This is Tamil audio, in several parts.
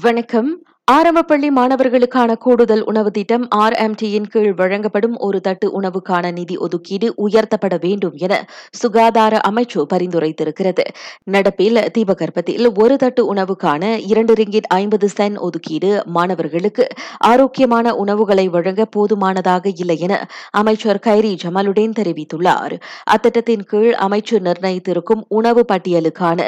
வணக்கம். ஆரம்ப பள்ளி மாணவர்களுக்கான கூடுதல் உணவு திட்டம் ஆர்எம்டியின் கீழ் வழங்கப்படும் ஒரு தட்டு உணவுக்கான நிதி ஒதுக்கீடு உயர்த்தப்பட வேண்டும் என சுகாதார அமைச்சு பரிந்துரைத்திருக்கிறது. நடப்பில் தீபகற்பத்தில் ஒரு தட்டு உணவுக்கான இரண்டு ரிங்கிட் ஐம்பது சென்ட் ஒதுக்கீடு மாணவர்களுக்கு ஆரோக்கியமான உணவுகளை வழங்க போதுமானதாக இல்லை என அமைச்சர் கைரி ஜமாலுடன் தெரிவித்துள்ளார். அத்திட்டத்தின் கீழ் அமைச்சு நிர்ணயித்திருக்கும் உணவு பட்டியலுக்கான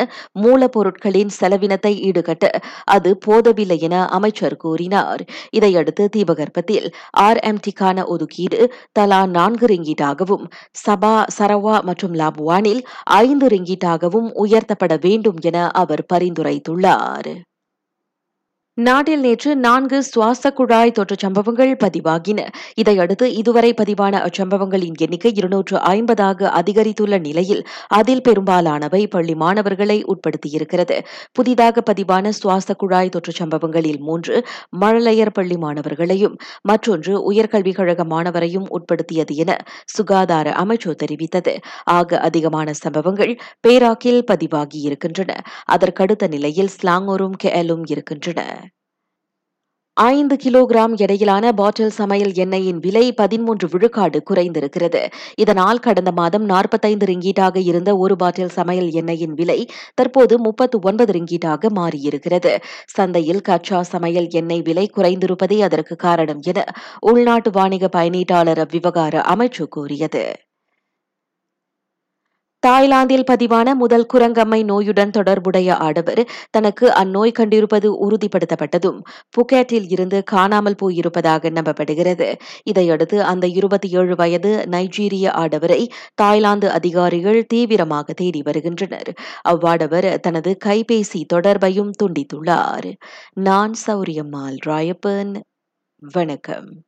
மூலப்பொருட்களின் செலவினத்தை ஈடுகட்ட அது போதவில்லை என அமைச்சர் கூறினார். இதையடுத்து தீபகற்பத்தில் ஆர் எம் டிக்கான ஒதுக்கீடு தலா நான்கு ரிங்கீட்டாகவும் சபா சரவா மற்றும் லாபுவானில் ஐந்து ரிங்கீட்டாகவும் உயர்த்தப்பட வேண்டும் என அவர் பரிந்துரைத்துள்ளார். நாட்டில் நேற்று நான்கு சுவாச குழாய் தொற்று சம்பவங்கள் பதிவாகின. இதையடுத்து இதுவரை பதிவான அச்சம்பவங்களின் எண்ணிக்கை இருநூற்று ஐம்பதாக அதிகரித்துள்ள நிலையில் அதில் பெரும்பாலானவை பள்ளி மாணவர்களை உட்படுத்தியிருக்கிறது. புதிதாக பதிவான சுவாச குழாய் தொற்று சம்பவங்களில் மூன்று மழலையர் பள்ளி மாணவர்களையும் மற்றொன்று உயர்கல்விக் கழக மாணவரையும் உட்படுத்தியது என சுகாதார அமைச்சு தெரிவித்தது. ஆக அதிகமான சம்பவங்கள் பேராக்கில் பதிவாகியிருக்கின்றன. அதற்கடுத்த நிலையில் ஸ்லாங்கோரும் கெலும் இருக்கின்றன. ஐந்து கிலோகிராம் எடையிலான பாட்டில் சமையல் எண்ணெயின் விலை பதிமூன்று விழுக்காடு குறைந்திருக்கிறது. இதனால் கடந்த மாதம் நாற்பத்தைந்து ரிங்கீட்டாக இருந்த ஒரு பாட்டில் சமையல் எண்ணெயின் விலை தற்போது முப்பத்து ஒன்பது ரிங்கீட்டாக மாறியிருக்கிறது. சந்தையில் கச்சா சமையல் எண்ணெய் விலை குறைந்திருப்பதே அதற்கு காரணம் என உள்நாட்டு வாணிக பயணீட்டாளர் விவகார அமைச்சு கூறியது. தாய்லாந்தில் பதிவான முதல் குரங்கம்மை நோயுடன் தொடர்புடைய ஆடவர் தனக்கு அந்நோய் கண்டிருப்பது உறுதிப்படுத்தப்பட்டதும் புகேட்டில் இருந்து காணாமல் போயிருப்பதாக நம்பப்படுகிறது. இதையடுத்து அந்த இருபத்தி ஏழு வயது நைஜீரிய ஆடவரை தாய்லாந்து அதிகாரிகள் தீவிரமாக தேடி வருகின்றனர். அவ்வாடவர் தனது கைபேசி தொடர்பையும் துண்டித்துள்ளார். நான் சௌரியம்மாள் ராயப்பன். வணக்கம்.